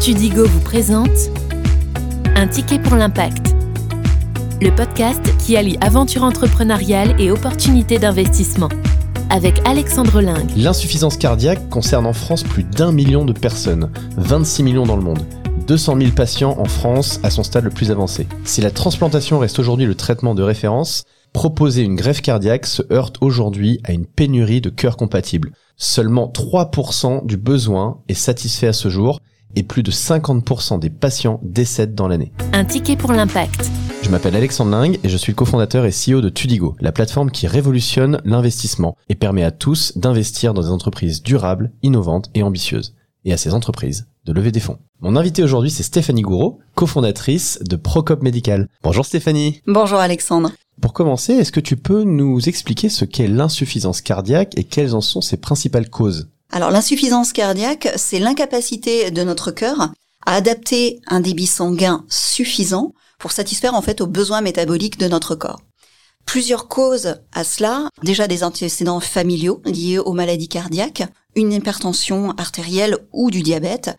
Tudigo vous présente Un ticket pour l'impact. Le podcast qui allie aventure entrepreneuriale et opportunités d'investissement. Avec Alexandre Lingue. L'insuffisance cardiaque concerne en France plus d'un million de personnes, 26 millions dans le monde. 200 000 patients en France à son stade le plus avancé. Si la transplantation reste aujourd'hui le traitement de référence, proposer une greffe cardiaque se heurte aujourd'hui à une pénurie de cœurs compatibles. Seulement 3% du besoin est satisfait à ce jour et plus de 50% des patients décèdent dans l'année. Un ticket pour l'impact. Je m'appelle Alexandre Ling et je suis le cofondateur et CEO de Tudigo, la plateforme qui révolutionne l'investissement et permet à tous d'investir dans des entreprises durables, innovantes et ambitieuses. Et à ces entreprises de lever des fonds. Mon invité aujourd'hui, c'est Stéphanie Gouraud, cofondatrice de Procop Medical. Bonjour Stéphanie. Bonjour Alexandre. Pour commencer, est-ce que tu peux nous expliquer ce qu'est l'insuffisance cardiaque et quelles en sont ses principales causes? Alors l'insuffisance cardiaque, c'est l'incapacité de notre cœur à adapter un débit sanguin suffisant pour satisfaire en fait aux besoins métaboliques de notre corps. Plusieurs causes à cela, déjà des antécédents familiaux liés aux maladies cardiaques, une hypertension artérielle ou du diabète,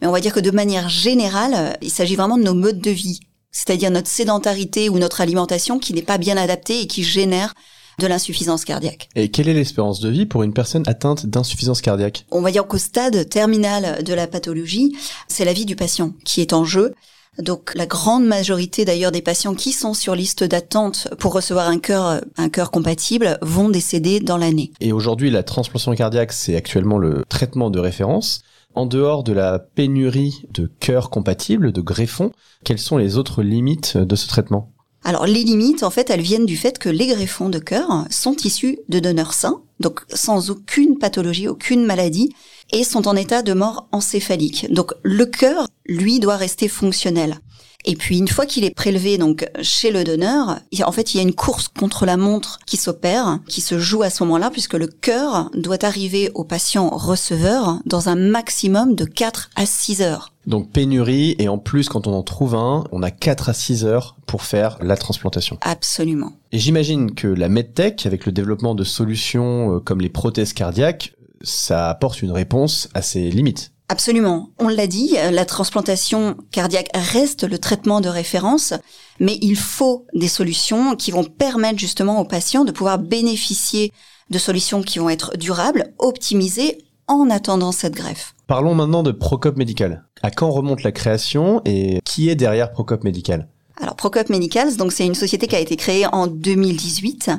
mais on va dire que de manière générale, il s'agit vraiment de nos modes de vie, c'est-à-dire notre sédentarité ou notre alimentation qui n'est pas bien adaptée et qui génère de l'insuffisance cardiaque. Et quelle est l'espérance de vie pour une personne atteinte d'insuffisance cardiaque? On va dire qu'au stade terminal de la pathologie, c'est la vie du patient qui est en jeu. Donc la grande majorité d'ailleurs des patients qui sont sur liste d'attente pour recevoir un cœur un cœur compatible vont décéder dans l'année. Et aujourd'hui la transplantation cardiaque c'est actuellement le traitement de référence. En dehors de la pénurie de cœurs compatibles, de greffons, quelles sont les autres limites de ce traitement? Alors les limites, en fait, elles viennent du fait que les greffons de cœur sont issus de donneurs sains, donc sans aucune pathologie, aucune maladie, et sont en état de mort encéphalique. Donc le cœur, lui, doit rester fonctionnel. Et puis une fois qu'il est prélevé donc chez le donneur, en fait il y a une course contre la montre qui s'opère, qui se joue à ce moment-là, puisque le cœur doit arriver au patient receveur dans un maximum de 4 à 6 heures. Donc pénurie, et en plus quand on en trouve un, on a 4 à 6 heures pour faire la transplantation. Absolument. Et j'imagine que la MedTech, avec le développement de solutions euh, comme les prothèses cardiaques, ça apporte une réponse à ces limites. Absolument. On l'a dit, la transplantation cardiaque reste le traitement de référence, mais il faut des solutions qui vont permettre justement aux patients de pouvoir bénéficier de solutions qui vont être durables, optimisées en attendant cette greffe. Parlons maintenant de Procop Medical. À quand remonte la création et qui est derrière Procop Medical? Alors Procop Medical, donc c'est une société qui a été créée en 2018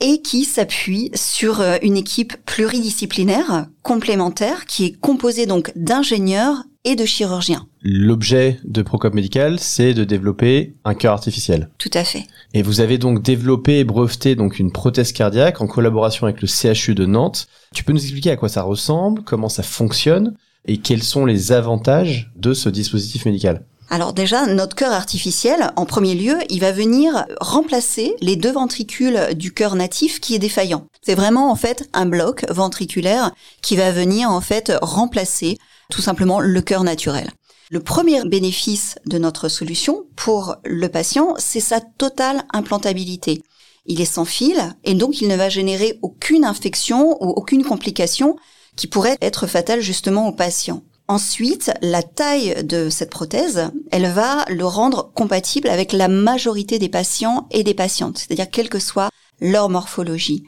et qui s'appuie sur euh, une équipe pluridisciplinaire complémentaire qui est composée donc d'ingénieurs et de chirurgiens. L'objet de Procop Medical, c'est de développer un cœur artificiel. Tout à fait. Et vous avez donc développé et breveté donc une prothèse cardiaque en collaboration avec le CHU de Nantes. Tu peux nous expliquer à quoi ça ressemble, comment ça fonctionne et quels sont les avantages de ce dispositif médical? Alors déjà, notre cœur artificiel, en premier lieu, il va venir remplacer les deux ventricules du cœur natif qui est défaillant. C'est vraiment en fait un bloc ventriculaire qui va venir en fait remplacer tout simplement le cœur naturel. Le premier bénéfice de notre solution pour le patient, c'est sa totale implantabilité. Il est sans fil et donc il ne va générer aucune infection ou aucune complication qui pourrait être fatale justement au patient. Ensuite, la taille de cette prothèse, elle va le rendre compatible avec la majorité des patients et des patientes, c'est-à-dire quelle que soit leur morphologie.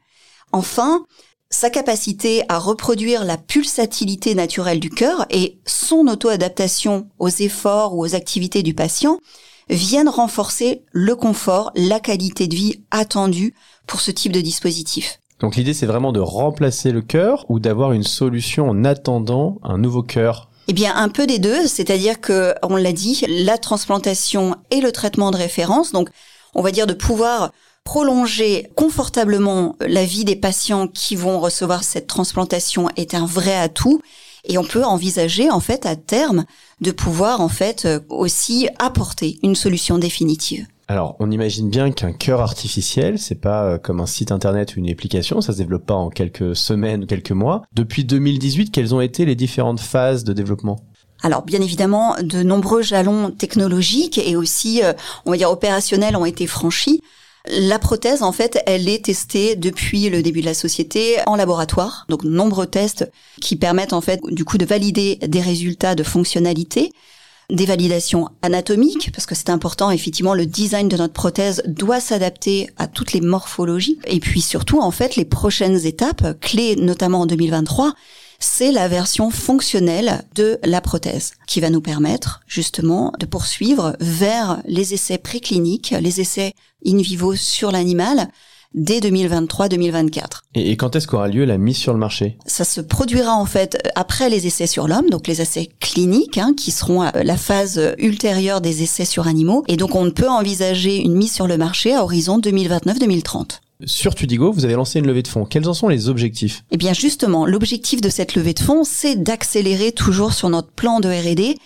Enfin, sa capacité à reproduire la pulsatilité naturelle du cœur et son auto-adaptation aux efforts ou aux activités du patient viennent renforcer le confort, la qualité de vie attendue pour ce type de dispositif. Donc l'idée c'est vraiment de remplacer le cœur ou d'avoir une solution en attendant un nouveau cœur. Eh bien, un peu des deux, c'est-à-dire que, on l'a dit, la transplantation et le traitement de référence, donc on va dire de pouvoir prolonger confortablement la vie des patients qui vont recevoir cette transplantation est un vrai atout. Et on peut envisager en fait à terme de pouvoir en fait aussi apporter une solution définitive. Alors, on imagine bien qu'un cœur artificiel, c'est pas euh, comme un site internet ou une application, ça se développe pas en quelques semaines ou quelques mois. Depuis 2018, quelles ont été les différentes phases de développement? Alors bien évidemment, de nombreux jalons technologiques et aussi, euh, on va dire, opérationnels ont été franchis. La prothèse, en fait, elle est testée depuis le début de la société en laboratoire. Donc, nombreux tests qui permettent, en fait, du coup, de valider des résultats de fonctionnalité, des validations anatomiques, parce que c'est important, effectivement, le design de notre prothèse doit s'adapter à toutes les morphologies. Et puis, surtout, en fait, les prochaines étapes, clés notamment en 2023, c'est la version fonctionnelle de la prothèse qui va nous permettre justement de poursuivre vers les essais précliniques, les essais in vivo sur l'animal dès 2023-2024. Et, quand est-ce qu'aura lieu la mise sur le marché? Ça se produira en fait après les essais sur l'homme, donc les essais cliniques, hein, qui seront la phase ultérieure des essais sur animaux. Et donc on ne peut envisager une mise sur le marché à horizon 2029-2030. Sur Tudigo, vous avez lancé une levée de fonds. Quels en sont les objectifs? Eh bien justement, l'objectif de cette levée de fonds, c'est d'accélérer toujours sur notre plan de R&D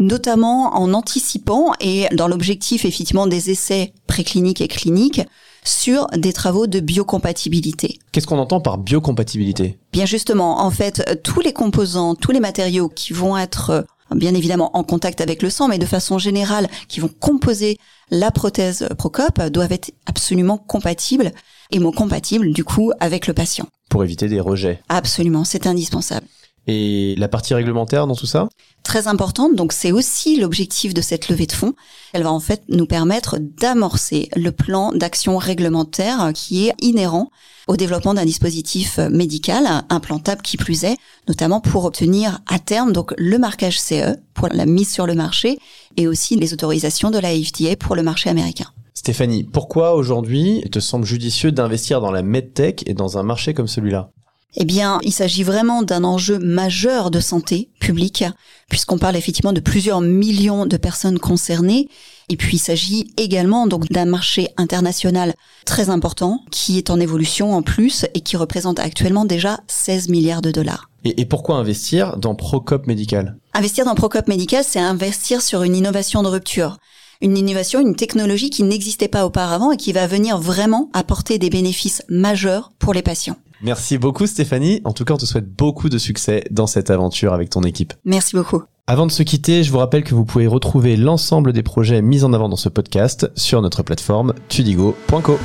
notamment en anticipant et dans l'objectif effectivement des essais précliniques et cliniques sur des travaux de biocompatibilité. Qu'est-ce qu'on entend par biocompatibilité? Bien justement, en fait, tous les composants, tous les matériaux qui vont être euh, bien évidemment en contact avec le sang, mais de façon générale, qui vont composer la prothèse Procop, doivent être absolument compatibles hémocompatible du coup avec le patient. Pour éviter des rejets. Absolument, c'est indispensable. Et la partie réglementaire dans tout ça Très importante, donc c'est aussi l'objectif de cette levée de fonds. Elle va en fait nous permettre d'amorcer le plan d'action réglementaire qui est inhérent au développement d'un dispositif médical implantable qui plus est, notamment pour obtenir à terme donc le marquage CE pour la mise sur le marché et aussi les autorisations de la FDA pour le marché américain. Stéphanie, pourquoi aujourd'hui il te semble judicieux d'investir dans la medtech et dans un marché comme celui-là? Eh bien, il s'agit vraiment d'un enjeu majeur de santé publique, puisqu'on parle effectivement de plusieurs millions de personnes concernées. Et puis, il s'agit également donc d'un marché international très important, qui est en évolution en plus et qui représente actuellement déjà 16 milliards de dollars. Et, et pourquoi investir dans Procop Medical Investir dans Procop Medical, c'est investir sur une innovation de rupture une innovation, une technologie qui n'existait pas auparavant et qui va venir vraiment apporter des bénéfices majeurs pour les patients. Merci beaucoup Stéphanie. En tout cas, on te souhaite beaucoup de succès dans cette aventure avec ton équipe. Merci beaucoup. Avant de se quitter, je vous rappelle que vous pouvez retrouver l'ensemble des projets mis en avant dans ce podcast sur notre plateforme tudigo.co.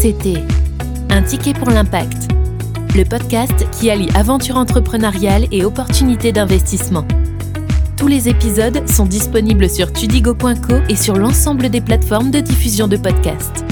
C'était Un ticket pour l'impact, le podcast qui allie aventure entrepreneuriale et opportunités d'investissement. Tous les épisodes sont disponibles sur tudigo.co et sur l'ensemble des plateformes de diffusion de podcasts.